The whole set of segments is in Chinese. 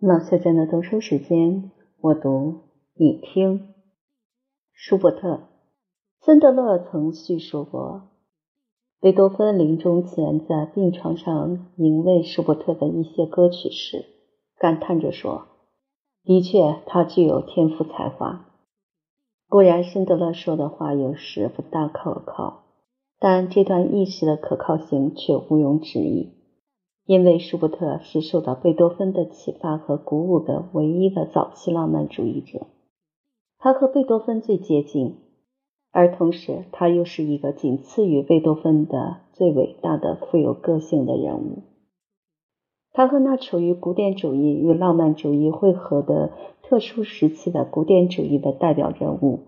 老色真的读书时间，我读你听。舒伯特，森德勒曾叙述过，贝多芬临终前在病床上吟味舒伯特的一些歌曲时，感叹着说：“的确，他具有天赋才华。”固然，辛德勒说的话有时不大可靠，但这段意识的可靠性却毋庸置疑。因为舒伯特是受到贝多芬的启发和鼓舞的唯一的早期浪漫主义者，他和贝多芬最接近，而同时他又是一个仅次于贝多芬的最伟大的富有个性的人物。他和那处于古典主义与浪漫主义汇合的特殊时期的古典主义的代表人物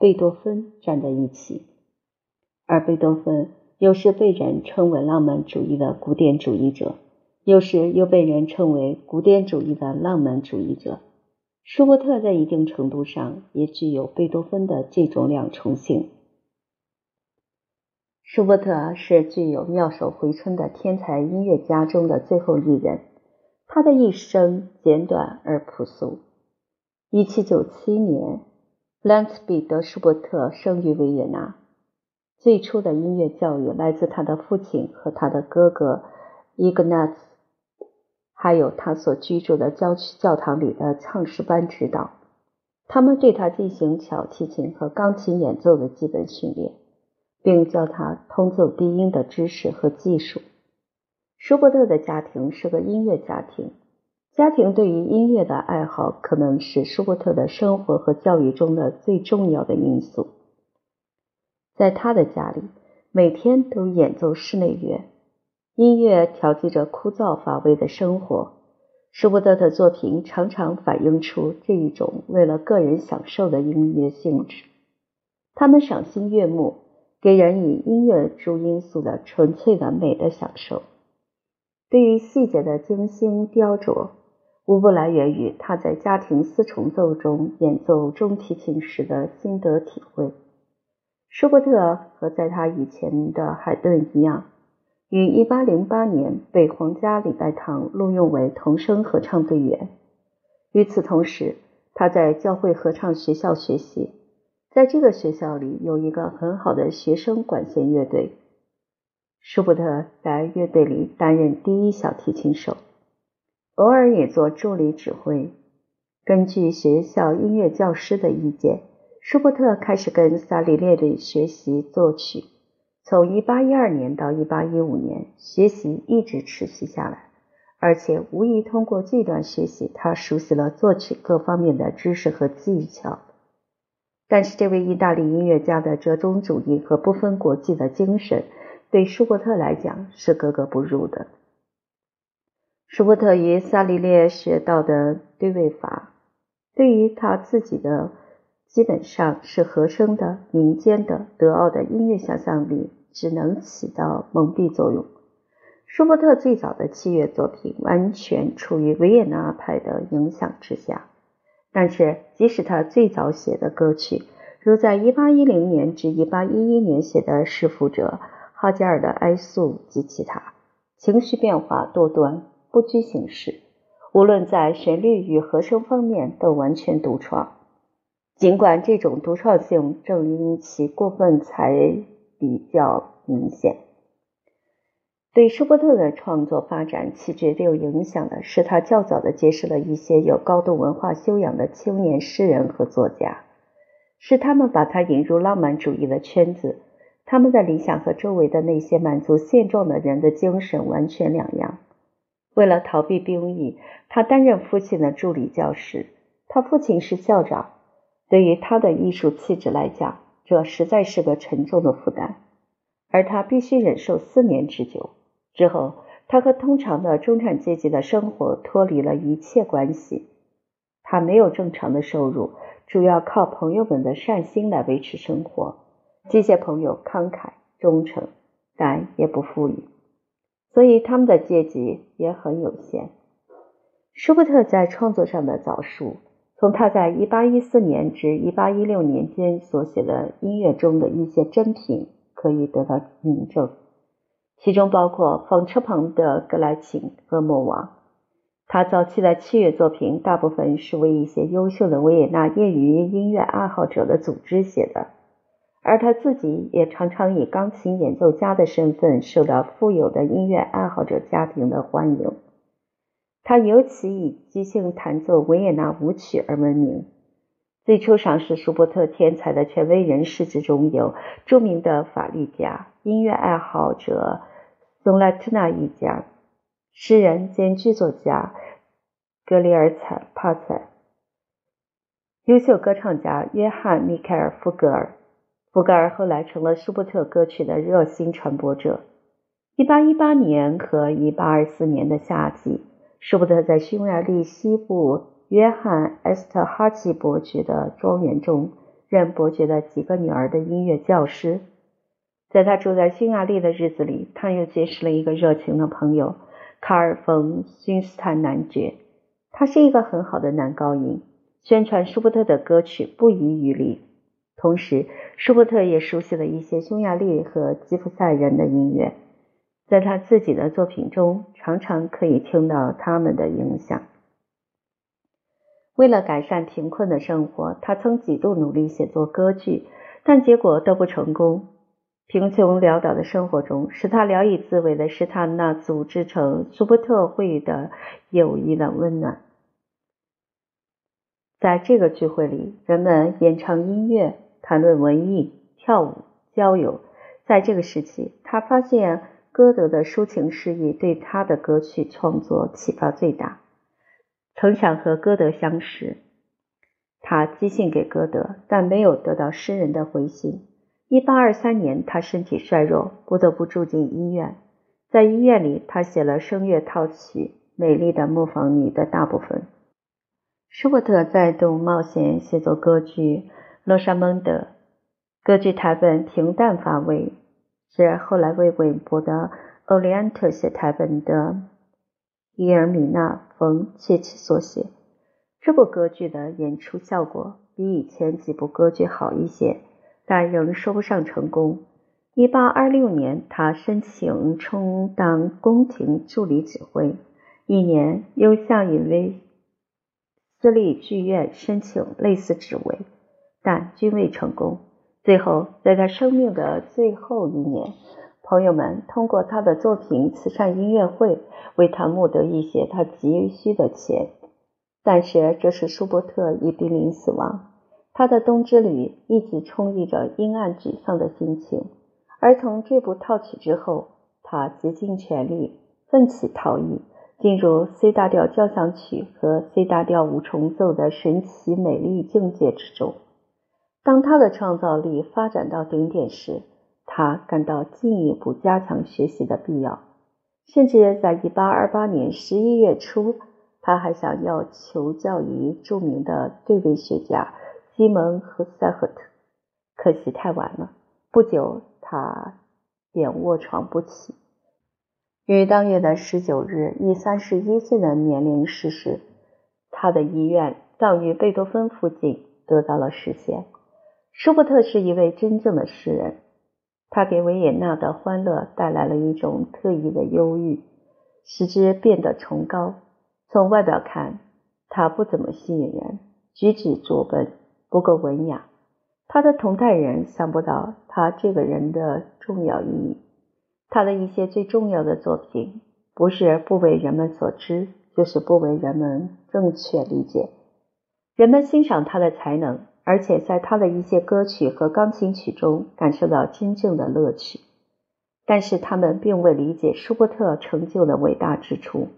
贝多芬站在一起，而贝多芬。有时被人称为浪漫主义的古典主义者，有时又被人称为古典主义的浪漫主义者。舒伯特在一定程度上也具有贝多芬的这种两重性。舒伯特是具有妙手回春的天才音乐家中的最后一人，他的一生简短而朴素。一七九七年，弗兰茨彼得·舒伯特生于维也纳。最初的音乐教育来自他的父亲和他的哥哥伊格纳兹，还有他所居住的郊区教堂里的唱诗班指导。他们对他进行小提琴和钢琴演奏的基本训练，并教他通奏低音的知识和技术。舒伯特的家庭是个音乐家庭，家庭对于音乐的爱好可能是舒伯特的生活和教育中的最重要的因素。在他的家里，每天都演奏室内乐，音乐调剂着枯燥乏味的生活。舒伯特的作品常常反映出这一种为了个人享受的音乐性质。他们赏心悦目，给人以音乐诸因素的纯粹完美的享受。对于细节的精心雕琢，无不来源于他在家庭四重奏中演奏中提琴时的心得体会。舒伯特和在他以前的海顿一样，于1808年被皇家礼拜堂录用为童声合唱队员。与此同时，他在教会合唱学校学习，在这个学校里有一个很好的学生管弦乐队。舒伯特在乐队里担任第一小提琴手，偶尔也做助理指挥。根据学校音乐教师的意见。舒伯特开始跟萨里列里学习作曲，从1812年到1815年，学习一直持续下来，而且无疑通过这段学习，他熟悉了作曲各方面的知识和技巧。但是，这位意大利音乐家的折中主义和不分国际的精神，对舒伯特来讲是格格不入的。舒伯特与萨里列学到的对位法，对于他自己的。基本上是和声的、民间的、德奥的音乐想象力只能起到蒙蔽作用。舒伯特最早的器乐作品完全处于维也纳派的影响之下，但是即使他最早写的歌曲，如在1810年至1811年写的《弑父者》、哈加尔的哀诉及其他，情绪变化多端，不拘形式，无论在旋律与和声方面都完全独创。尽管这种独创性正因其过分才比较明显，对舒伯特的创作发展起决定影响的是他较早的结识了一些有高度文化修养的青年诗人和作家，是他们把他引入浪漫主义的圈子。他们的理想和周围的那些满足现状的人的精神完全两样。为了逃避兵役，他担任父亲的助理教师，他父亲是校长。对于他的艺术气质来讲，这实在是个沉重的负担，而他必须忍受四年之久。之后，他和通常的中产阶级的生活脱离了一切关系。他没有正常的收入，主要靠朋友们的善心来维持生活。这些朋友慷慨忠诚，但也不富裕，所以他们的阶级也很有限。舒伯特在创作上的早熟。从他在1814年至1816年间所写的音乐中的一些珍品可以得到印证，其中包括纺车旁的格莱琴和莫王。他早期的器乐作品大部分是为一些优秀的维也纳业余音乐爱好者的组织写的，而他自己也常常以钢琴演奏家的身份受到富有的音乐爱好者家庭的欢迎。他尤其以即兴弹奏维也纳舞曲而闻名。最初赏识舒伯特天才的权威人士之中有著名的法律家、音乐爱好者松拉特纳一家。诗人兼剧作家格里尔采帕采，优秀歌唱家约翰米凯尔福格尔。福格尔后来成了舒伯特歌曲的热心传播者。一八一八年和一八二四年的夏季，舒伯特在匈牙利西部约翰埃斯特哈奇伯爵的庄园中任伯爵的几个女儿的音乐教师。在他住在匈牙利的日子里，他又结识了一个热情的朋友。卡尔·冯·勋斯坦男爵，他是一个很好的男高音，宣传舒伯特的歌曲不遗余力。同时，舒伯特也熟悉了一些匈牙利和吉普赛人的音乐，在他自己的作品中常常可以听到他们的影响。为了改善贫困的生活，他曾几度努力写作歌剧，但结果都不成功。贫穷潦倒的生活中，使他聊以自慰的是他那组织成舒伯特会的友谊的温暖。在这个聚会里，人们演唱音乐、谈论文艺、跳舞、交友。在这个时期，他发现歌德的抒情诗意对他的歌曲创作启发最大。曾想和歌德相识，他寄信给歌德，但没有得到诗人的回信。一八二三年，他身体衰弱，不得不住进医院。在医院里，他写了声乐套曲《美丽的磨坊女》的大部分。舒伯特再度冒险写作歌剧《罗莎蒙德》。歌剧台本平淡乏味，是后来为韦伯的《欧利安特》写台本的伊尔米娜·冯·切奇所写。这部歌剧的演出效果比以前几部歌剧好一些。但仍说不上成功。一八二六年，他申请充当宫廷助理指挥，一年又向一位私立剧院申请类似职位，但均未成功。最后，在他生命的最后一年，朋友们通过他的作品慈善音乐会为他募得一些他急需的钱。但是，这时舒伯特已濒临死亡。他的冬之旅一直充溢着阴暗沮丧的心情，而从这部套曲之后，他竭尽全力奋起逃逸，进入 C 大调交响曲和 C 大调五重奏的神奇美丽境界之中。当他的创造力发展到顶点时，他感到进一步加强学习的必要，甚至在1828年11月初，他还想要求教于著名的对位学家。西蒙和塞赫特，可惜太晚了。不久，他便卧床不起，于当月的十九日以三十一岁的年龄逝世。他的遗愿葬于贝多芬附近得到了实现。舒伯特是一位真正的诗人，他给维也纳的欢乐带来了一种特异的忧郁，使之变得崇高。从外表看，他不怎么吸引人，举止拙笨。不够文雅，他的同代人想不到他这个人的重要意义。他的一些最重要的作品，不是不为人们所知，就是不为人们正确理解。人们欣赏他的才能，而且在他的一些歌曲和钢琴曲中感受到真正的乐趣，但是他们并未理解舒伯特成就的伟大之处。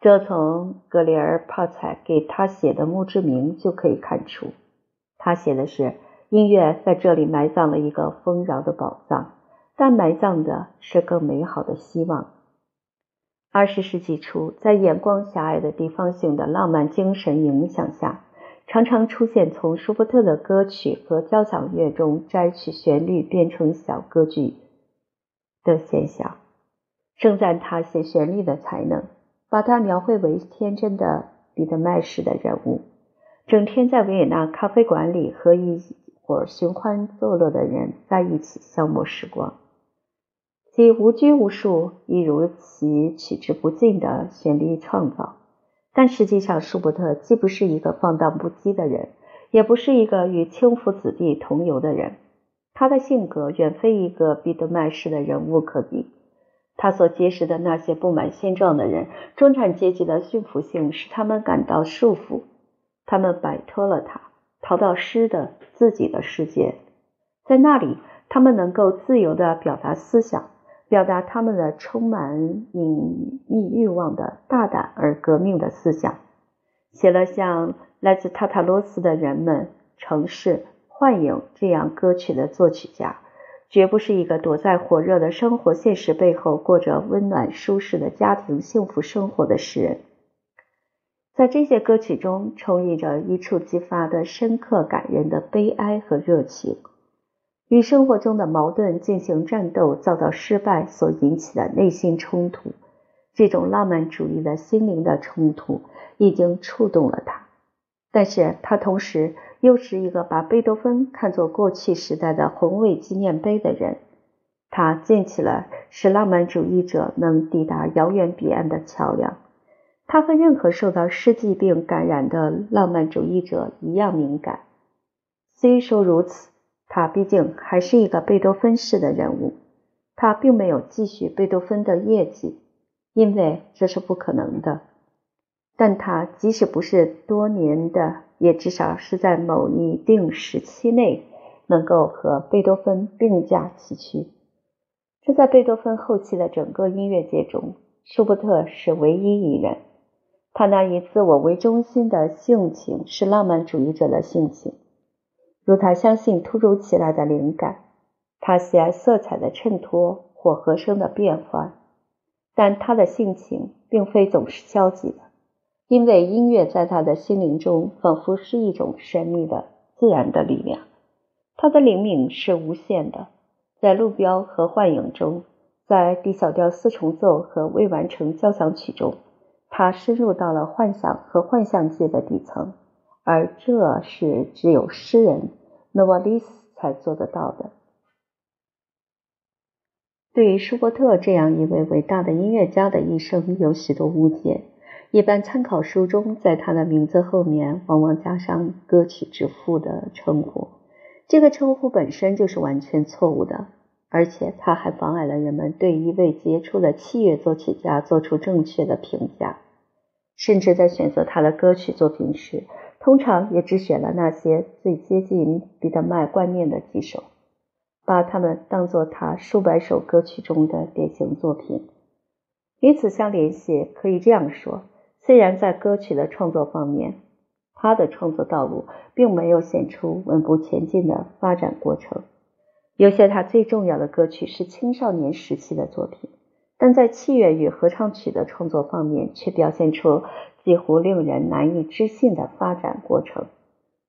这从格里尔泡彩给他写的墓志铭就可以看出。他写的是音乐在这里埋葬了一个丰饶的宝藏，但埋葬的是更美好的希望。二十世纪初，在眼光狭隘的地方性的浪漫精神影响下，常常出现从舒伯特的歌曲和交响乐中摘取旋律变成小歌剧的现象。盛赞他写旋律的才能，把他描绘为天真的彼得麦式的人物。整天在维也纳咖啡馆里和一伙寻欢作乐的人在一起消磨时光，即无拘无束，一如其取之不尽的旋律创造，但实际上，舒伯特既不是一个放荡不羁的人，也不是一个与轻浮子弟同游的人。他的性格远非一个彼得曼式的人物可比。他所结识的那些不满现状的人，中产阶级的驯服性使他们感到束缚，他们摆脱了他，逃到诗的自己的世界，在那里，他们能够自由地表达思想，表达他们的充满隐秘欲望的大胆而革命的思想，写了像来自塔塔罗斯的人们、城市、幻影这样歌曲的作曲家。绝不是一个躲在火热的生活现实背后，过着温暖舒适的家庭幸福生活的诗人。在这些歌曲中，充溢着一触即发的深刻感人的悲哀和热情，与生活中的矛盾进行战斗，遭到失败所引起的内心冲突。这种浪漫主义的心灵的冲突已经触动了他，但是他同时。又是一个把贝多芬看作过去时代的宏伟纪念碑的人，他建起了使浪漫主义者能抵达遥远彼岸的桥梁。他和任何受到诗疾病感染的浪漫主义者一样敏感。虽说如此，他毕竟还是一个贝多芬式的人物。他并没有继续贝多芬的业绩，因为这是不可能的。但他即使不是多年的。也至少是在某一定时期内能够和贝多芬并驾齐驱。这在贝多芬后期的整个音乐界中，舒伯特是唯一一人。他那以自我为中心的性情是浪漫主义者的性情，如他相信突如其来的灵感，他喜爱色彩的衬托或和声的变换，但他的性情并非总是消极的。因为音乐在他的心灵中仿佛是一种神秘的、自然的力量，他的灵敏是无限的。在路标和幻影中，在 D 小调四重奏和未完成交响曲中，他深入到了幻想和幻象界的底层，而这是只有诗人诺瓦利斯才做得到的。对于舒伯特这样一位伟大的音乐家的一生，有许多误解。一般参考书中，在他的名字后面往往加上“歌曲之父”的称呼，这个称呼本身就是完全错误的，而且他还妨碍了人们对一位杰出的器乐作曲家做出正确的评价。甚至在选择他的歌曲作品时，通常也只选了那些最接近彼得曼观念的几首，把它们当作他数百首歌曲中的典型作品。与此相联系，可以这样说。虽然在歌曲的创作方面，他的创作道路并没有显出稳步前进的发展过程，有些他最重要的歌曲是青少年时期的作品，但在器乐与合唱曲的创作方面，却表现出几乎令人难以置信的发展过程，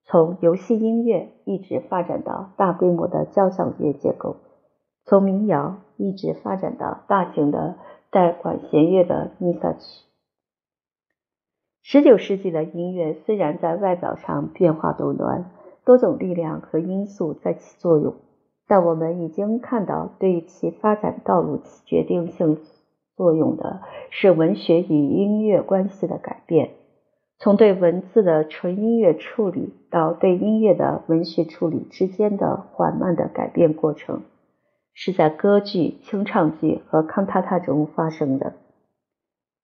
从游戏音乐一直发展到大规模的交响乐结构，从民谣一直发展到大型的带管弦乐的弥撒曲。十九世纪的音乐虽然在外表上变化多端，多种力量和因素在起作用，但我们已经看到，对其发展道路起决定性作用的是文学与音乐关系的改变，从对文字的纯音乐处理到对音乐的文学处理之间的缓慢的改变过程，是在歌剧、清唱剧和康塔塔中发生的。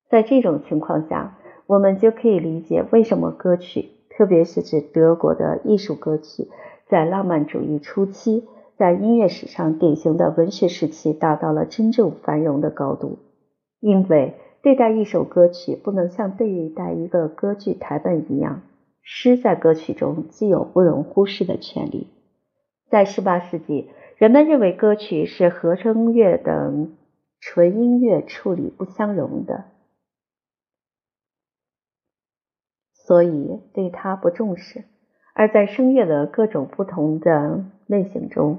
在这种情况下，我们就可以理解为什么歌曲，特别是指德国的艺术歌曲，在浪漫主义初期，在音乐史上典型的文学时期达到了真正繁荣的高度。因为对待一首歌曲，不能像对待一个歌剧台本一样，诗在歌曲中既有不容忽视的权利。在18世纪，人们认为歌曲是和声乐等纯音乐处理不相容的。所以对他不重视，而在声乐的各种不同的类型中，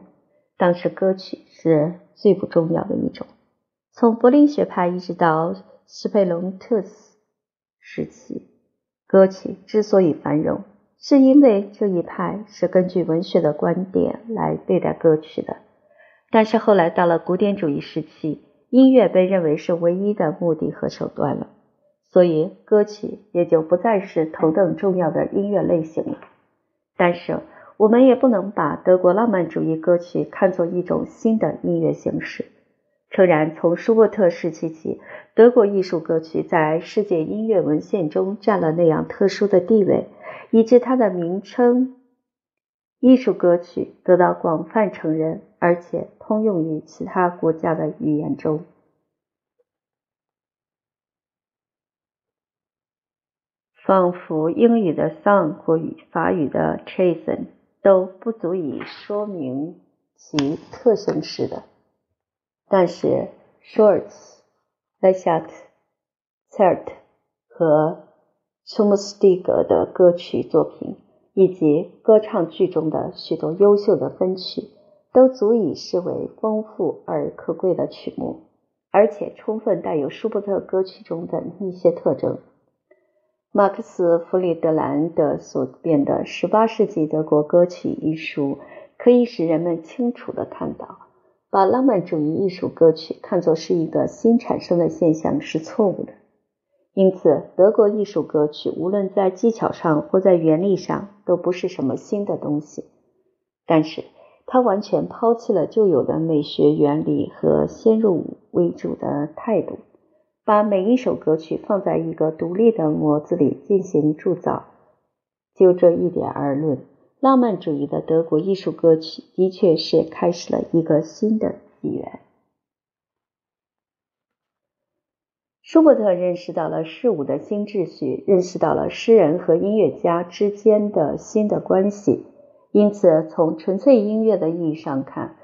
当时歌曲是最不重要的一种。从柏林学派一直到斯佩隆特斯时期，歌曲之所以繁荣，是因为这一派是根据文学的观点来对待歌曲的。但是后来到了古典主义时期，音乐被认为是唯一的目的和手段了。所以歌曲也就不再是头等重要的音乐类型了。但是，我们也不能把德国浪漫主义歌曲看作一种新的音乐形式。诚然，从舒伯特时期起，德国艺术歌曲在世界音乐文献中占了那样特殊的地位，以致它的名称“艺术歌曲”得到广泛承认，而且通用于其他国家的语言中。仿佛英语的 “song” 或法语的 “chanson” 都不足以说明其特性似的。但是 s c h o r t z l e c h a t z e r t 和 c h u m s t i g 的歌曲作品，以及歌唱剧中的许多优秀的分曲，都足以视为丰富而可贵的曲目，而且充分带有舒伯特歌曲中的一些特征。马克思·弗里德兰的所编的《十八世纪德国歌曲》一书，可以使人们清楚地看到，把浪漫主义艺术歌曲看作是一个新产生的现象是错误的。因此，德国艺术歌曲无论在技巧上或在原理上都不是什么新的东西，但是它完全抛弃了旧有的美学原理和先入为主的态度。把每一首歌曲放在一个独立的模子里进行铸造。就这一点而论，浪漫主义的德国艺术歌曲的确是开始了一个新的纪元。舒伯特认识到了事物的新秩序，认识到了诗人和音乐家之间的新的关系。因此，从纯粹音乐的意义上看，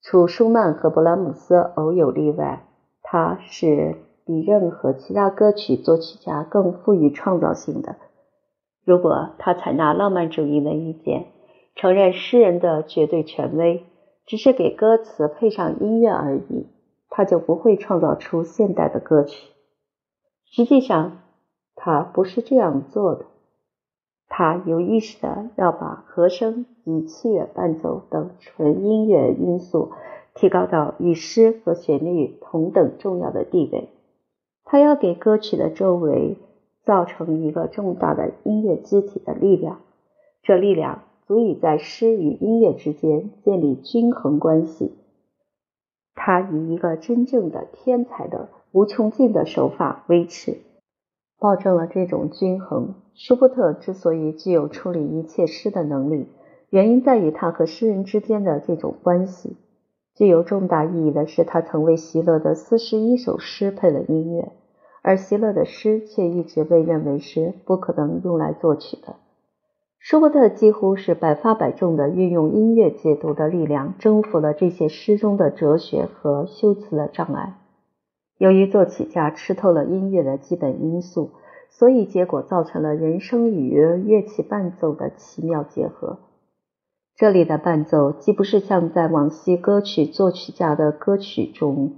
除舒曼和勃拉姆斯偶有例外，他是。比任何其他歌曲作曲家更富于创造性的。如果他采纳浪漫主义的意见，承认诗人的绝对权威，只是给歌词配上音乐而已，他就不会创造出现代的歌曲。实际上，他不是这样做的。他有意识的要把和声及器乐伴奏等纯音乐因素提高到与诗和旋律同等重要的地位。他要给歌曲的周围造成一个重大的音乐肢体的力量，这力量足以在诗与音乐之间建立均衡关系。他以一个真正的天才的无穷尽的手法维持，保证了这种均衡。舒伯特之所以具有处理一切诗的能力，原因在于他和诗人之间的这种关系。具有重大意义的是，他曾为席勒的四十一首诗配了音乐。而席勒的诗却一直被认为是不可能用来作曲的。舒伯特几乎是百发百中的运用音乐解读的力量，征服了这些诗中的哲学和修辞的障碍。由于作曲家吃透了音乐的基本因素，所以结果造成了人声与乐器伴奏的奇妙结合。这里的伴奏既不是像在往昔歌曲作曲家的歌曲中。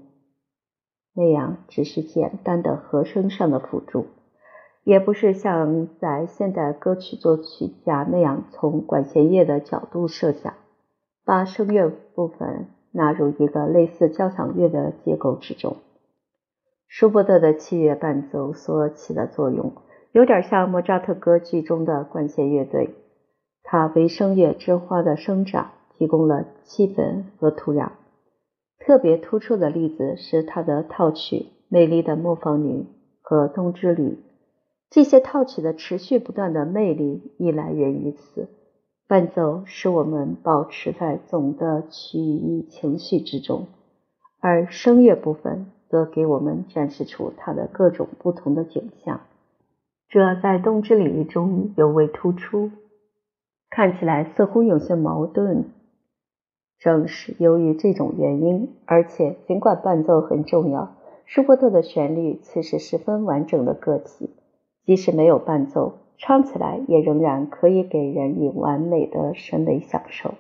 那样只是简单的和声上的辅助，也不是像在现代歌曲作曲家那样从管弦乐的角度设想，把声乐部分纳入一个类似交响乐的结构之中。舒伯特的器乐伴奏所起的作用，有点像莫扎特歌剧中的管弦乐队，它为声乐之花的生长提供了气氛和土壤。特别突出的例子是他的套曲《美丽的磨坊女》和《冬之旅》。这些套曲的持续不断的魅力亦来源于此。伴奏使我们保持在总的曲意情绪之中，而声乐部分则给我们展示出它的各种不同的景象。这在《冬之旅》中尤为突出，看起来似乎有些矛盾。正是由于这种原因，而且尽管伴奏很重要，舒伯特的旋律却是十分完整的个体。即使没有伴奏，唱起来也仍然可以给人以完美的审美享受。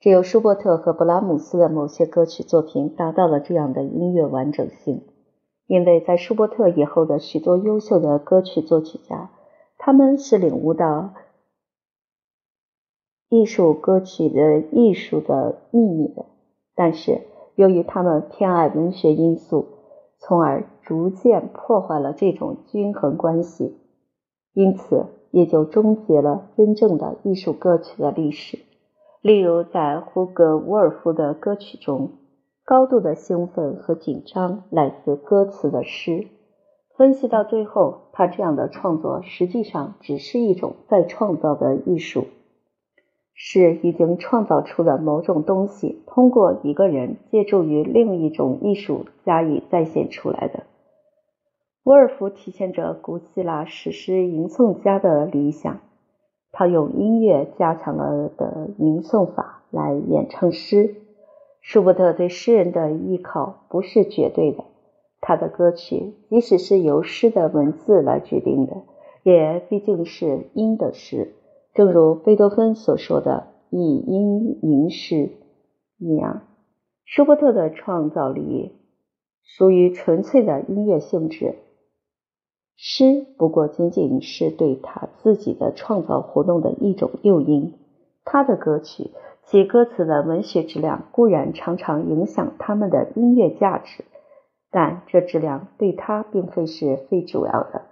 只有舒伯特和布拉姆斯的某些歌曲作品达到了这样的音乐完整性，因为在舒伯特以后的许多优秀的歌曲作曲家，他们是领悟到。艺术歌曲的艺术的秘密的，但是由于他们偏爱文学因素，从而逐渐破坏了这种均衡关系，因此也就终结了真正的艺术歌曲的历史。例如，在胡格沃尔夫的歌曲中，高度的兴奋和紧张来自歌词的诗。分析到最后，他这样的创作实际上只是一种再创造的艺术。是已经创造出的某种东西，通过一个人借助于另一种艺术加以再现出来的。沃尔夫体现着古希腊史诗吟诵家的理想，他用音乐加强了的吟诵法来演唱诗。舒伯特对诗人的依靠不是绝对的，他的歌曲即使是由诗的文字来决定的，也毕竟是音的诗。正如贝多芬所说的“以音吟诗”一样，舒伯特的创造力属于纯粹的音乐性质。诗不过仅仅是对他自己的创造活动的一种诱因。他的歌曲其歌词的文学质量固然常常影响他们的音乐价值，但这质量对他并非是最主要的。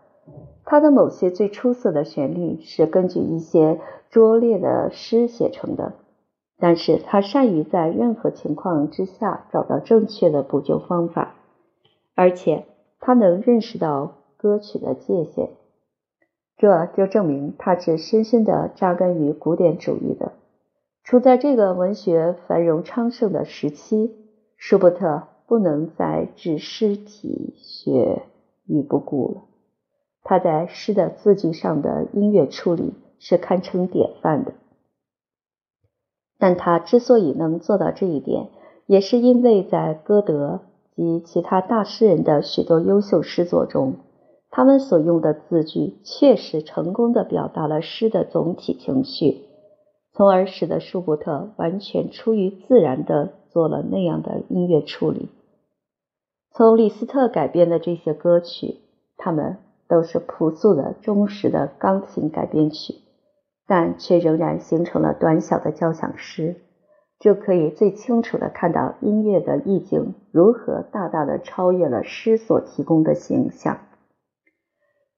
他的某些最出色的旋律是根据一些拙劣的诗写成的，但是他善于在任何情况之下找到正确的补救方法，而且他能认识到歌曲的界限，这就证明他是深深的扎根于古典主义的。处在这个文学繁荣昌盛的时期，舒伯特不能再置诗体学于不顾了。他在诗的字句上的音乐处理是堪称典范的，但他之所以能做到这一点，也是因为在歌德及其他大诗人的许多优秀诗作中，他们所用的字句确实成功的表达了诗的总体情绪，从而使得舒伯特完全出于自然的做了那样的音乐处理。从李斯特改编的这些歌曲，他们。都是朴素的、忠实的钢琴改编曲，但却仍然形成了短小的交响诗，就可以最清楚地看到音乐的意境如何大大的超越了诗所提供的形象。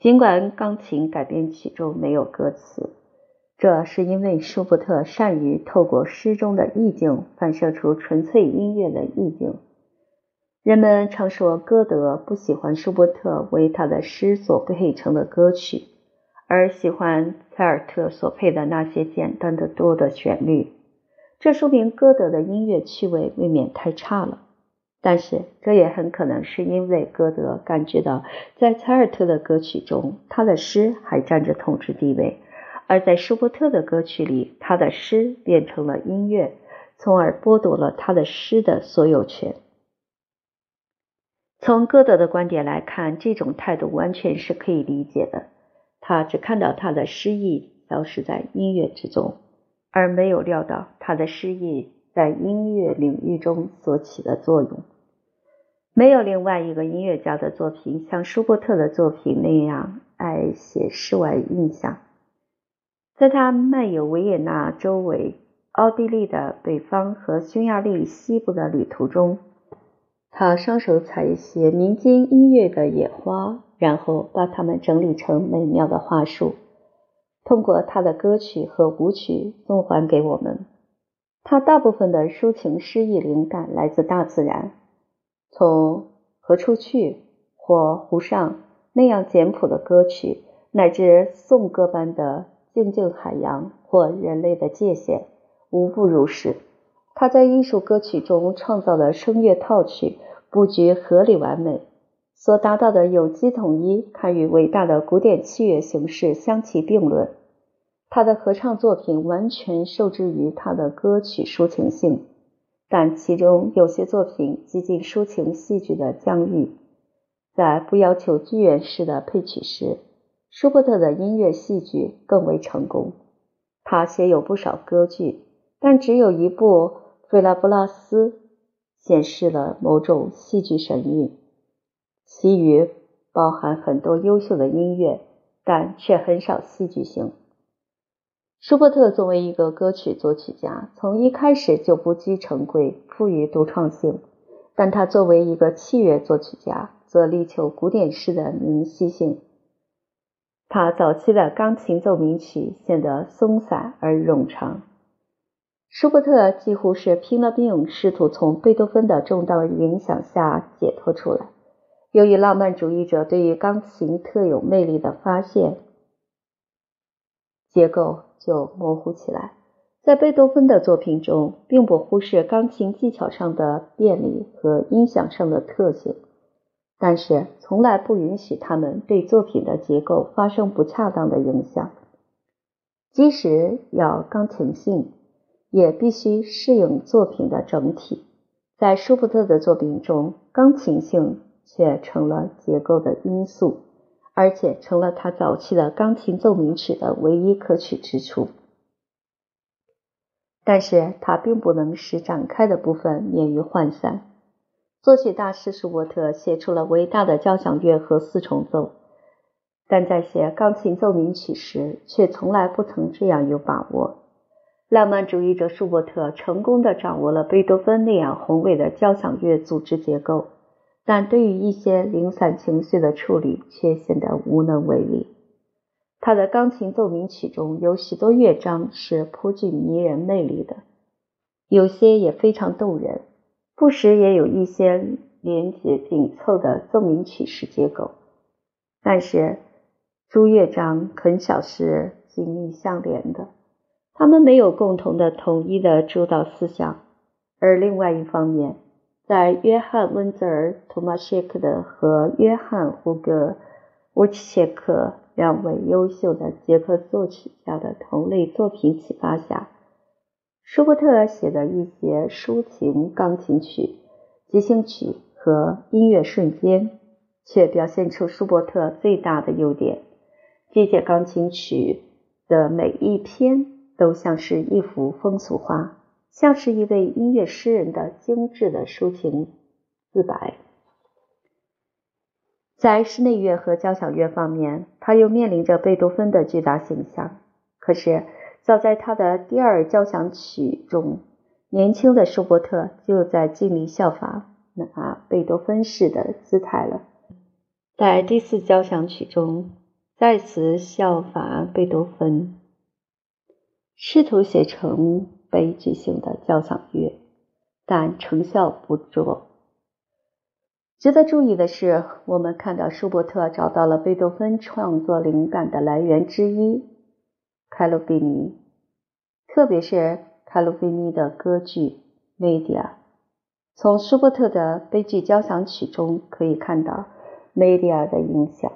尽管钢琴改编曲中没有歌词，这是因为舒伯特善于透过诗中的意境反射出纯粹音乐的意境。人们常说，歌德不喜欢舒伯特为他的诗所配成的歌曲，而喜欢采尔特所配的那些简单的多的旋律。这说明歌德的音乐趣味未免太差了。但是，这也很可能是因为歌德感觉到，在采尔特的歌曲中，他的诗还占着统治地位；而在舒伯特的歌曲里，他的诗变成了音乐，从而剥夺了他的诗的所有权。从歌德的观点来看，这种态度完全是可以理解的。他只看到他的诗意消失在音乐之中，而没有料到他的诗意在音乐领域中所起的作用。没有另外一个音乐家的作品像舒伯特的作品那样爱写诗外印象。在他漫游维也纳周围、奥地利的北方和匈牙利西部的旅途中。他双手采一些民间音乐的野花，然后把它们整理成美妙的花束，通过他的歌曲和舞曲送还给我们。他大部分的抒情诗意灵感来自大自然，从何处去或湖上那样简朴的歌曲，乃至颂歌般的静静海洋或人类的界限，无不如是。他在艺术歌曲中创造了声乐套曲布局合理完美，所达到的有机统一堪与伟大的古典器乐形式相提并论。他的合唱作品完全受制于他的歌曲抒情性，但其中有些作品极尽抒情戏剧的疆域。在不要求剧院式的配曲时，舒伯特的音乐戏剧更为成功。他写有不少歌剧，但只有一部。费拉布拉斯显示了某种戏剧神韵，其余包含很多优秀的音乐，但却很少戏剧性。舒伯特作为一个歌曲作曲家，从一开始就不拘成规，富于独创性；但他作为一个器乐作曲家，则力求古典式的明晰性。他早期的钢琴奏鸣曲显得松散而冗长。舒伯特几乎是拼了命，试图从贝多芬的重大影响下解脱出来。由于浪漫主义者对于钢琴特有魅力的发现，结构就模糊起来。在贝多芬的作品中，并不忽视钢琴技巧上的便利和音响上的特性，但是从来不允许他们对作品的结构发生不恰当的影响。即使要钢琴性，也必须适应作品的整体。在舒伯特的作品中，钢琴性却成了结构的因素，而且成了他早期的钢琴奏鸣曲的唯一可取之处。但是它并不能使展开的部分免于涣散。作曲大师舒伯特写出了伟大的交响乐和四重奏，但在写钢琴奏鸣曲时，却从来不曾这样有把握。浪漫主义者舒伯特成功的掌握了贝多芬那样宏伟的交响乐组织结构，但对于一些零散情绪的处理却显得无能为力。他的钢琴奏鸣曲中有许多乐章是颇具迷人魅力的，有些也非常动人，不时也有一些连结紧凑的奏鸣曲式结构。但是诸乐章很少是紧密相连的，他们没有共同的统一的主导思想。而另外一方面，在约翰·温泽尔·托马谢克的和约翰·胡格·沃奇切克。两位优秀的捷克作曲家的同类作品启发下，舒伯特写的一些抒情钢琴曲、即兴曲和音乐瞬间，却表现出舒伯特最大的优点。这些钢琴曲的每一篇都像是一幅风俗画，像是一位音乐诗人的精致的抒情自白。在室内乐和交响乐方面，他又面临着贝多芬的巨大形象。可是，早在他的第二交响曲中，年轻的舒伯特就在尽力效法那贝多芬式的姿态了。在第四交响曲中，再次效法贝多芬，试图写成悲剧性的交响乐，但成效不卓。值得注意的是，我们看到舒伯特找到了贝多芬创作灵感的来源之一——卡鲁菲尼，特别是卡鲁菲尼的歌剧《梅迪亚》。从舒伯特的悲剧交响曲中可以看到《梅迪亚》的影响，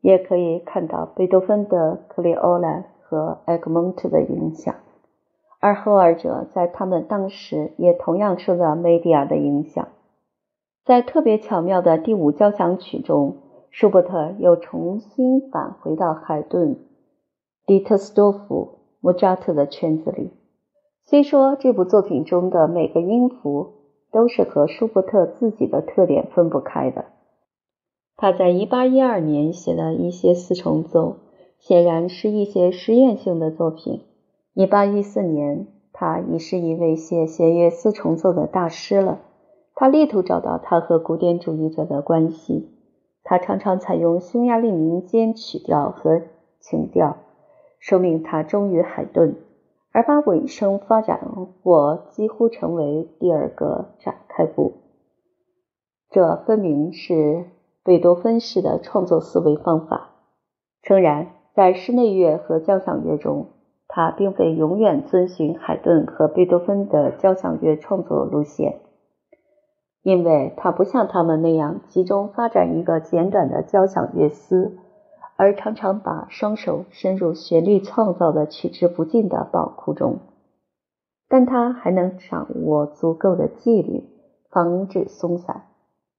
也可以看到贝多芬的《克里欧兰》和《埃格蒙特》的影响，而后二者在他们当时也同样受到《梅迪亚》的影响。在特别巧妙的第五交响曲中，舒伯特又重新返回到海顿、迪特斯多夫、莫扎特的圈子里。虽说这部作品中的每个音符都是和舒伯特自己的特点分不开的，他在1812年写的一些四重奏显然是一些实验性的作品。1814年，他已是一位写弦乐四重奏的大师了。他力图找到他和古典主义者的关系。他常常采用匈牙利民间曲调和情调，说明他忠于海顿，而把尾声发展或几乎成为第二个展开部。这分明是贝多芬式的创作思维方法。诚然，在室内乐和交响乐中，他并非永远遵循海顿和贝多芬的交响乐创作路线。因为他不像他们那样集中发展一个简短的交响乐思，而常常把双手伸入旋律创造的取之不尽的宝库中。但他还能掌握足够的纪律，防止松散。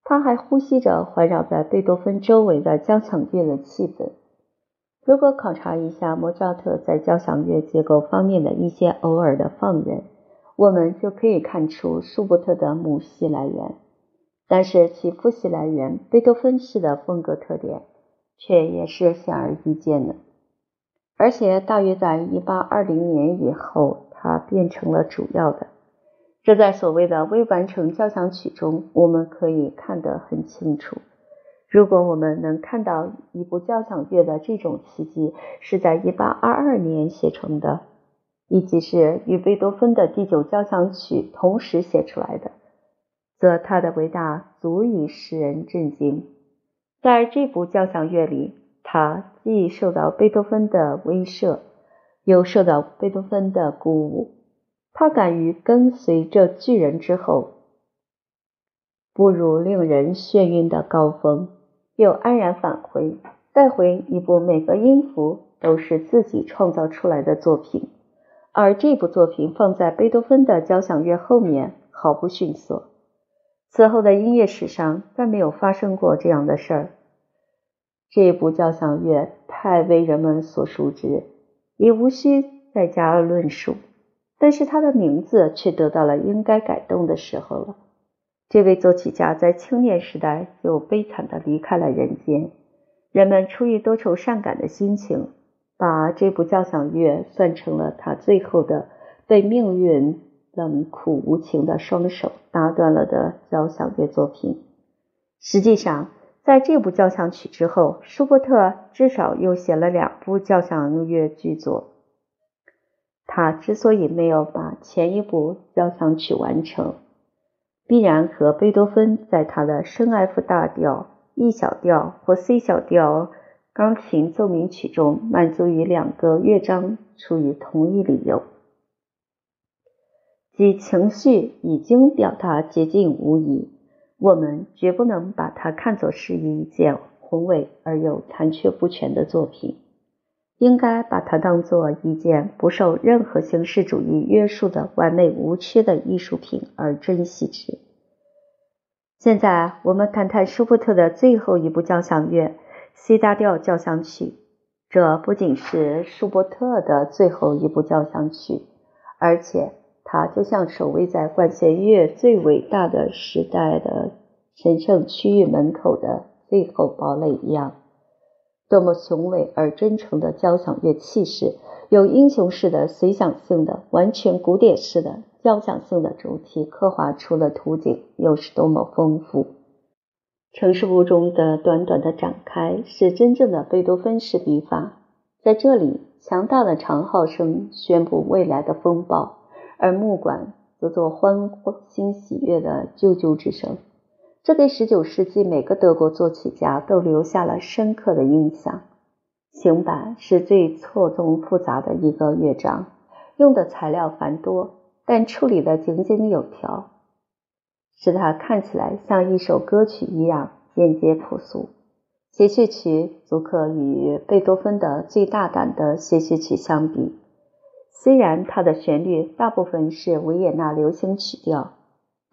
他还呼吸着环绕在贝多芬周围的交响乐的气氛。如果考察一下莫扎特在交响乐结构方面的一些偶尔的放任。我们就可以看出舒伯特的母系来源，但是其父系来源贝多芬式的风格特点却也是显而易见的。而且大约在1820年以后，它变成了主要的。这在所谓的未完成交响曲中我们可以看得很清楚。如果我们能看到一部交响乐的这种奇迹是在1822年写成的，以及是与贝多芬的第九交响曲同时写出来的，则它的伟大足以使人震惊。在这部交响乐里，他既受到贝多芬的威慑，又受到贝多芬的鼓舞。他敢于跟随这巨人之后，步入令人眩晕的高峰。又安然返回，带回一部每个音符都是自己创造出来的作品，而这部作品放在贝多芬的交响乐后面毫不逊色。此后的音乐史上再没有发生过这样的事儿。这部交响乐太为人们所熟知，也无需再加论述。但是它的名字却得到了应该改动的时候了。这位作曲家在青年时代就悲惨地离开了人间，人们出于多愁善感的心情，把这部交响乐算成了他最后的被命运冷酷无情的双手打断了的交响乐作品。实际上，在这部交响曲之后，舒伯特至少又写了两部交响乐剧作。他之所以没有把前一部交响曲完成，必然和贝多芬在他的升 F 大调、E 小调或 C 小调钢琴奏鸣曲中满足于两个乐章出于同一理由，即情绪已经表达接近无疑。我们绝不能把它看作是一件宏伟而又残缺不全的作品，应该把它当做一件不受任何形式主义约束的完美无缺的艺术品而珍惜之。现在我们谈谈舒伯特的最后一部交响乐《C 大调交响曲》，这不仅是舒伯特的最后一部交响曲，而且它就像守卫在管弦乐最伟大的时代的神圣区域门口的最后堡垒一样。多么雄伟而真诚的交响乐气势！有英雄式的随想性的、完全古典式的。交响性的主题刻画出了图景，又是多么丰富！城市雾中的短短的展开是真正的贝多芬式笔法，在这里，强大的长号声宣布未来的风暴，而木管则做欢欣喜悦的啾啾之声。这给19世纪每个德国作曲家都留下了深刻的印象。行板是最错综复杂的一个乐章，用的材料繁多。但处理的井井有条，使它看起来像一首歌曲一样简洁朴素。协序曲足可与贝多芬的最大胆的协序曲相比。虽然它的旋律大部分是维也纳流行曲调，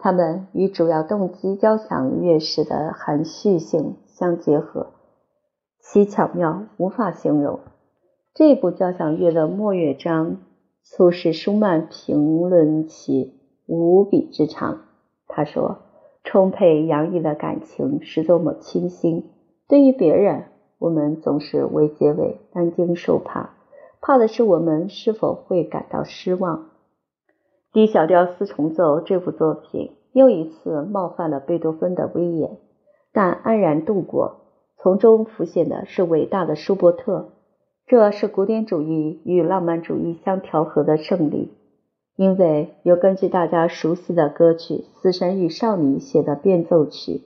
它们与主要动机交响乐式的含蓄性相结合，其巧妙无法形容。这部交响乐的末乐章。促使舒曼评论其无比之长。他说：“充沛洋溢的感情是多么清新。对于别人，我们总是为结尾担惊受怕，怕的是我们是否会感到失望。D 小调四重奏这部作品又一次冒犯了贝多芬的威严，但安然度过。从中浮现的是伟大的舒伯特。”这是古典主义与浪漫主义相调和的胜利，因为有根据大家熟悉的歌曲《死神与少女》写的变奏曲，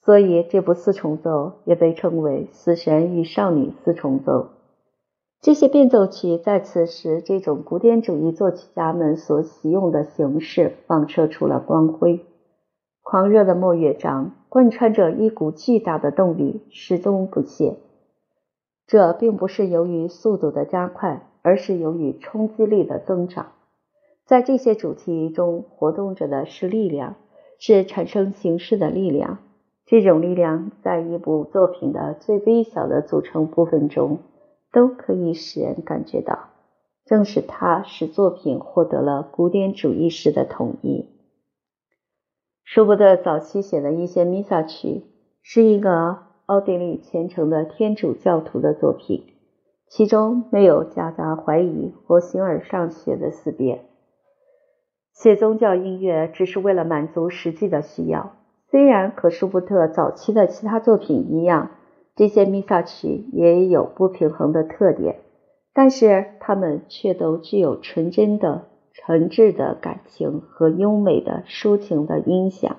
所以这部四重奏也被称为《死神与少女四重奏》。这些变奏曲在此时这种古典主义作曲家们所习用的形式放射出了光辉。狂热的末乐章贯穿着一股巨大的动力，始终不懈。这并不是由于速度的加快，而是由于冲击力的增长。在这些主题中活动着的是力量，是产生形式的力量。这种力量在一部作品的最微小的组成部分中都可以使人感觉到。正是它使作品获得了古典主义式的统一。舒伯特早期写的一些弥撒曲是一个。奥地利虔诚的天主教徒的作品，其中没有夹杂怀疑或形而上学的思辨。写宗教音乐只是为了满足实际的需要，虽然和舒伯特早期的其他作品一样，这些弥撒曲也有不平衡的特点，但是它们却都具有纯真的、诚挚的感情和优美的抒情的音响。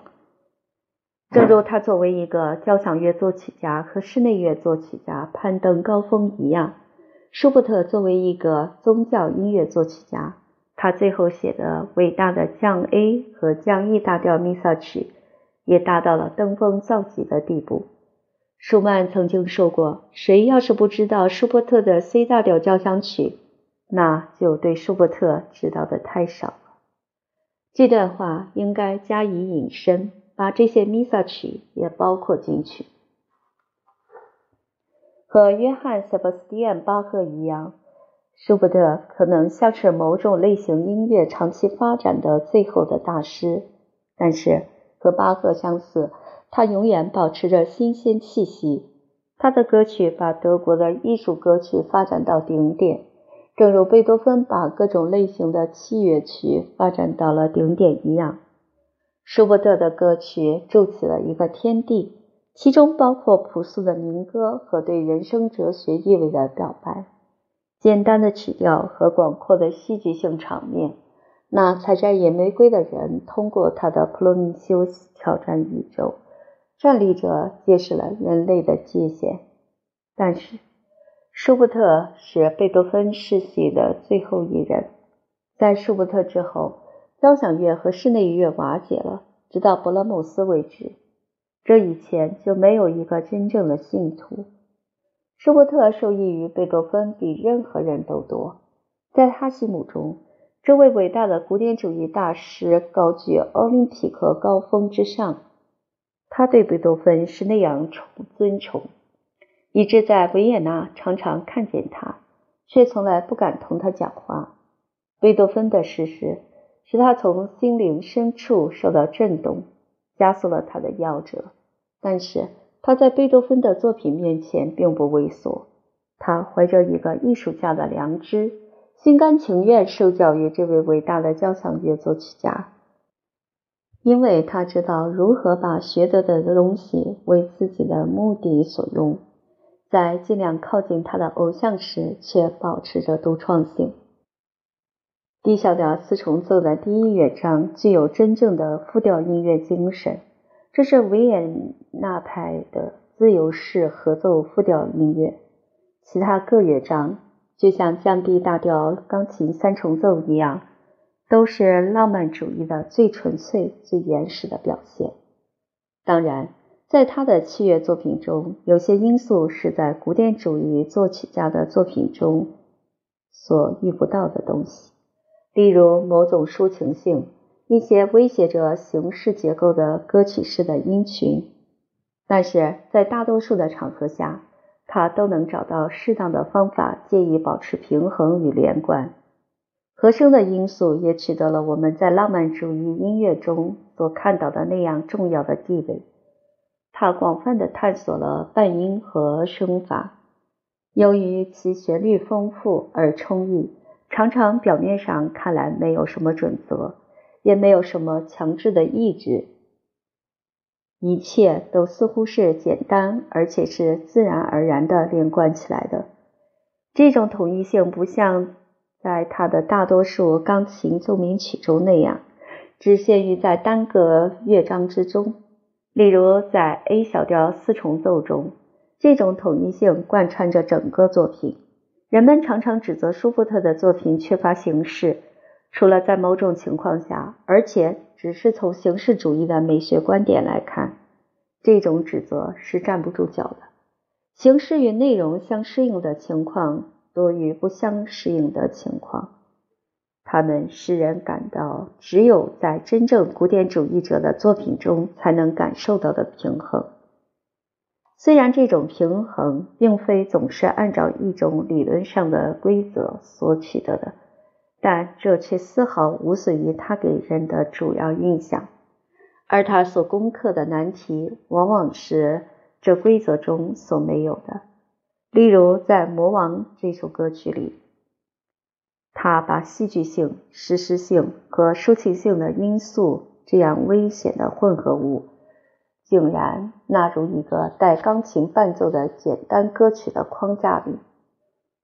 正如他作为一个交响乐作曲家和室内乐作曲家攀登高峰一样，舒伯特作为一个宗教音乐作曲家，他最后写的伟大的降 A 和降 E 大调弥撒曲。也达到了登峰造极的地步。舒曼曾经说过：“谁要是不知道舒伯特的 C 大调交响曲，那就对舒伯特知道的太少了。”这段话应该加以引申，把这些弥撒曲也包括进去。和约翰·塞巴斯蒂安·巴赫一样，舒伯特可能像是某种类型音乐长期发展的最后的大师，但是。和巴赫相似，他永远保持着新鲜气息。他的歌曲把德国的艺术歌曲发展到顶点，正如贝多芬把各种类型的器乐曲发展到了顶点一样。舒伯特的歌曲筑起了一个天地，其中包括朴素的民歌和对人生哲学意味的表白，简单的曲调和广阔的戏剧性场面。那采摘野玫瑰的人通过他的普罗米修斯挑战宇宙，站立着揭示了人类的界限。但是，舒伯特是贝多芬世袭的最后一人。在舒伯特之后，交响乐和室内乐瓦解了，直到勃拉姆斯为止。这以前就没有一个真正的信徒。舒伯特受益于贝多芬比任何人都多，在他心目中。这位伟大的古典主义大师高居奥林匹克高峰之上，他对贝多芬是那样崇尊崇，以致在维也纳常常看见他，却从来不敢同他讲话。贝多芬的逝世使他从心灵深处受到震动，加速了他的夭折。但是他在贝多芬的作品面前并不畏缩，他怀着一个艺术家的良知。心甘情愿受教于这位伟大的交响乐作曲家，因为他知道如何把学得的东西为自己的目的所用，在尽量靠近他的偶像时，却保持着独创性。D 小调四重奏的第一乐章具有真正的复调音乐精神，这是维也纳派的自由式合奏复调音乐。其他各乐章。就像降 D 大调钢琴三重奏一样，都是浪漫主义的最纯粹、最原始的表现。当然，在他的器乐作品中，有些因素是在古典主义作曲家的作品中所遇不到的东西，例如某种抒情性，一些威胁着形式结构的歌曲式的音群。但是在大多数的场合下，他都能找到适当的方法，借以保持平衡与连贯。和声的因素也取得了我们在浪漫主义音乐中所看到的那样重要的地位。他广泛的探索了半音和声法，由于其旋律丰富而充裕，常常表面上看来没有什么准则，也没有什么强制的意志。一切都似乎是简单，而且是自然而然的连贯起来的。这种统一性不像在他的大多数钢琴奏鸣曲中那样，只限于在单个乐章之中。例如，在 A 小调四重奏中，这种统一性贯穿着整个作品。人们常常指责舒伯特的作品缺乏形式，除了在某种情况下，而且。只是从形式主义的美学观点来看，这种指责是站不住脚的。形式与内容相适应的情况多于不相适应的情况，他们使人感到只有在真正古典主义者的作品中才能感受到的平衡。虽然这种平衡并非总是按照一种理论上的规则所取得的。但这却丝毫无损于他给人的主要印象，而他所攻克的难题往往是这规则中所没有的。例如，在《魔王》这首歌曲里，他把戏剧性、实时性和抒情性的因素这样危险的混合物竟然纳入一个带钢琴伴奏的简单歌曲的框架里，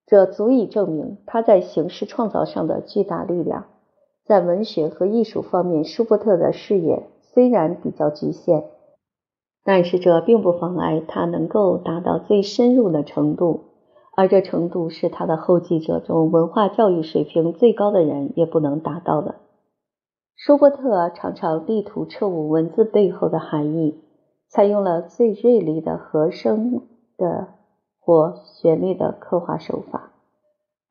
这足以证明他在形式创造上的巨大力量。在文学和艺术方面，舒伯特的视野虽然比较局限，但是这并不妨碍他能够达到最深入的程度，而这程度是他的后继者中文化教育水平最高的人也不能达到的。舒伯特常常力图彻悟文字背后的含义，采用了最锐利的和声的或旋律的刻画手法。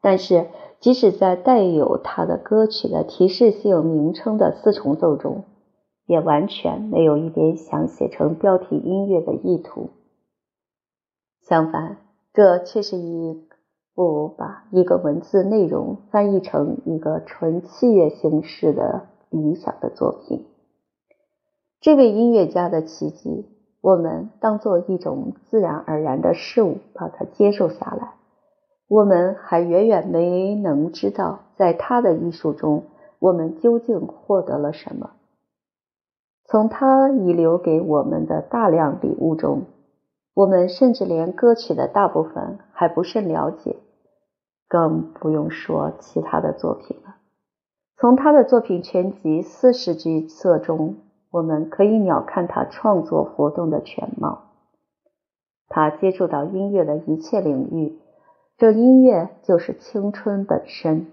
但是，即使在带有他的歌曲的提示性名称的四重奏中，也完全没有一点想写成标题音乐的意图。相反，这却是一部把一个文字内容翻译成一个纯器乐形式的理想的作品。这位音乐家的奇迹，我们当做一种自然而然的事物，把它接受下来。我们还远远没能知道，在他的艺术中，我们究竟获得了什么。从他遗留给我们的大量礼物中，我们甚至连歌曲的大部分还不甚了解，更不用说其他的作品了。从他的作品全集四十句册中，我们可以鸟瞰他创作活动的全貌。他接触到音乐的一切领域。这音乐就是青春本身，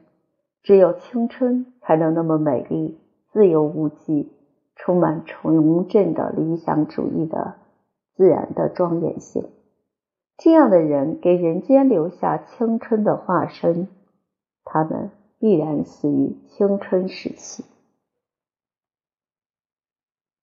只有青春才能那么美丽、自由无羁、充满纯正的理想主义的自然的庄严性。这样的人给人间留下青春的化身，他们必然死于青春时期。